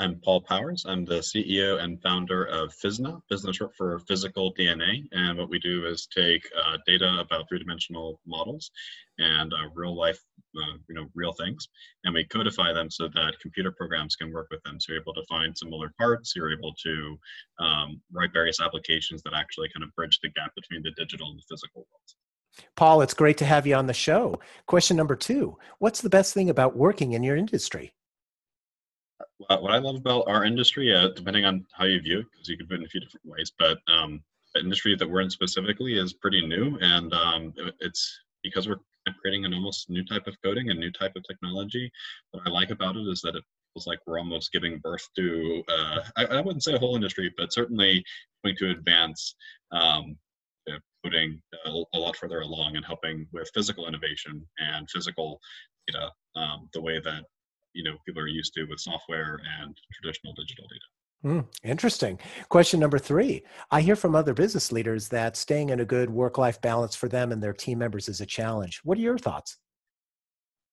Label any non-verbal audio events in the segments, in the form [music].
I'm Paul Powers. I'm the CEO and founder of Physna, business for Physical DNA. And what we do is take uh, data about three-dimensional models and uh, real life, uh, you know, real things, and we codify them so that computer programs can work with them. So you're able to find similar parts. You're able to um, write various applications that actually kind of bridge the gap between the digital and the physical worlds. Paul, it's great to have you on the show. Question number two What's the best thing about working in your industry? What I love about our industry, uh, depending on how you view it, because you could put it in a few different ways, but um, the industry that we're in specifically is pretty new, and um, it's because we're creating an almost new type of coding, a new type of technology. What I like about it is that it feels like we're almost giving birth to, uh, I, I, wouldn't say a whole industry, but certainly going to advance um, coding a, a, lot further along and helping with physical innovation and physical data um, the way that you know people are used to with software and traditional digital data. Mm, interesting. Question number three. I hear from other business leaders that staying in a good work life balance for them and their team members is a challenge. What are your thoughts?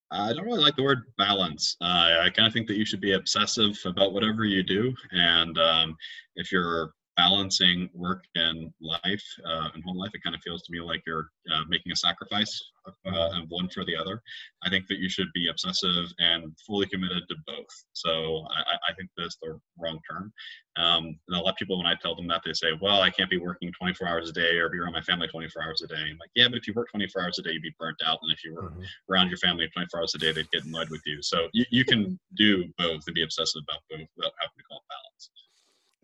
I don't really like the word balance. Uh, I kind of think that you should be obsessive about whatever you do. And um, if you're balancing work and life uh, and home life, it kind of feels to me like you're uh, making a sacrifice uh, of one for the other. I think that you should be obsessive and fully committed to both. So I, I think that's the wrong term. Um, and a lot of people, when I tell them that, they say, "Well, I can't be working 24 hours a day or be around my family 24 hours a day." I'm like, "Yeah, but if you work 24 hours a day, you'd be burnt out, and if you were mm-hmm. around your family 24 hours a day, they'd get annoyed with you." So you, you can do both and be obsessive about both without having to call it balance.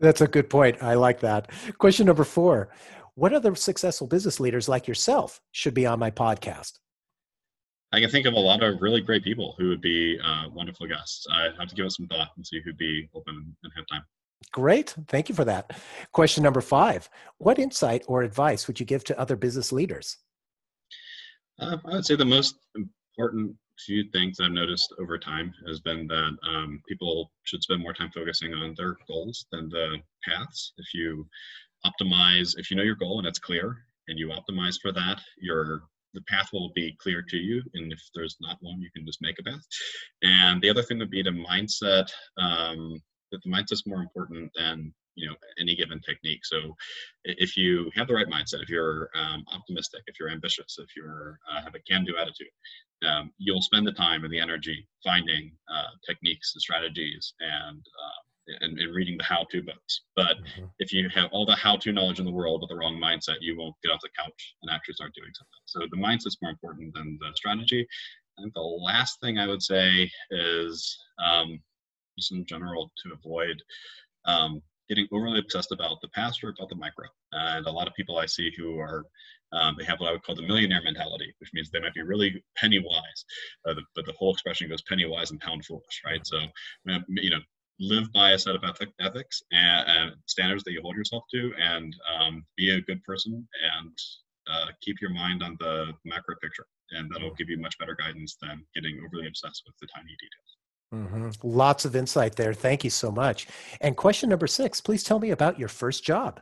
That's a good point. I like that. Question number four What other successful business leaders like yourself should be on my podcast? I can think of a lot of really great people who would be uh, wonderful guests. I have to give it some thought and see who'd be open and have time. Great. Thank you for that. Question number five What insight or advice would you give to other business leaders? Uh, I would say the most important few things I've noticed over time has been that um, people should spend more time focusing on their goals than the paths. If you optimize, if you know your goal and it's clear, and you optimize for that, your the path will be clear to you. And if there's not one, you can just make a path. And the other thing would be the mindset. Um, that the mindset's more important than you know any given technique. So if you have the right mindset if you're um, optimistic if you're ambitious if you're uh, have a can-do attitude um, you'll spend the time and the energy finding uh, techniques and strategies and, uh, and, and reading the how-to books. But mm-hmm. if you have all the how-to knowledge in the world with the wrong mindset you won't get off the couch and actually start doing something. So the mindset's more important than the strategy. And the last thing i would say is um, just in general to avoid um, getting overly obsessed about the past or about the micro. And a lot of people I see who are, um, they have what I would call the millionaire mentality, which means they might be really penny wise, uh, but the whole expression goes penny wise and pound foolish, right? So, you know, live by a set of ethic, ethics and, and, standards that you hold yourself to and um, be a good person and uh, keep your mind on the macro picture. And that'll give you much better guidance than getting overly obsessed with the tiny details. Mm-hmm. Lots of insight there. Thank you so much. And question number six, please tell me about your first job.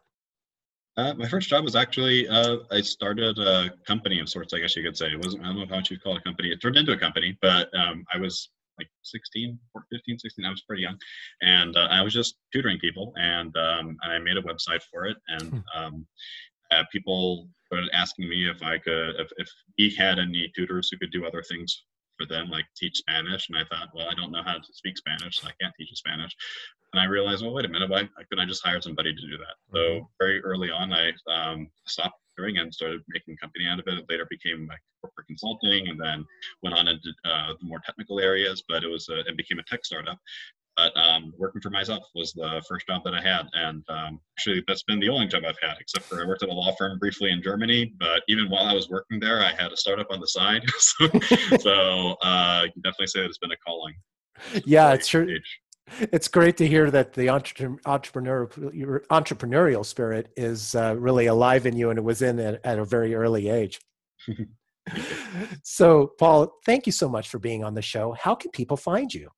Uh, my first job was actually uh, I started a company of sorts, I guess you could say. It wasn't I don't know how much you call it a company. It turned into a company, but um, I was like 16 15, 16. I was pretty young, and uh, I was just tutoring people, and um, I made a website for it, and hmm. um, uh, people started asking me if I could, if, if he had any tutors who could do other things for them, like teach Spanish. And I thought, well, I don't know how to speak Spanish, so I can't teach Spanish. And I realized, well, wait a minute, why couldn't I just hire somebody to do that? So mm-hmm. very early on, I um, stopped doing and started making a company out of it. It later became like corporate consulting, and then went on into uh, the more technical areas. But it was a, it became a tech startup. But um, working for myself was the first job that I had, and um, actually that's been the only job I've had, except for I worked at a law firm briefly in Germany. But even while I was working there, I had a startup on the side, [laughs] so, so uh, can definitely say that it's been a calling. Yeah, it's sure. It's great to hear that the entrepreneur, entrepreneurial spirit is uh, really alive in you, and it was in at, at a very early age. [laughs] so, Paul, thank you so much for being on the show. How can people find you?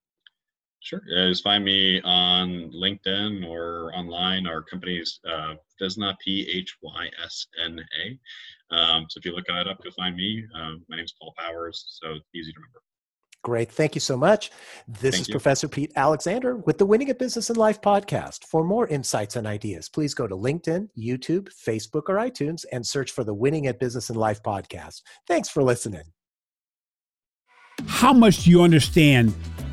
Sure. Uh, just find me on LinkedIn or online. Our company's uh, Physna, P H Y S N A. Um, so if you look that up, you'll find me. Um, my name is Paul Powers, so easy to remember. Great. Thank you so much. This Thank is you. Professor Pete Alexander with the Winning at Business and Life podcast. For more insights and ideas, please go to LinkedIn, YouTube, Facebook, or iTunes and search for the Winning at Business and Life podcast. Thanks for listening. How much do you understand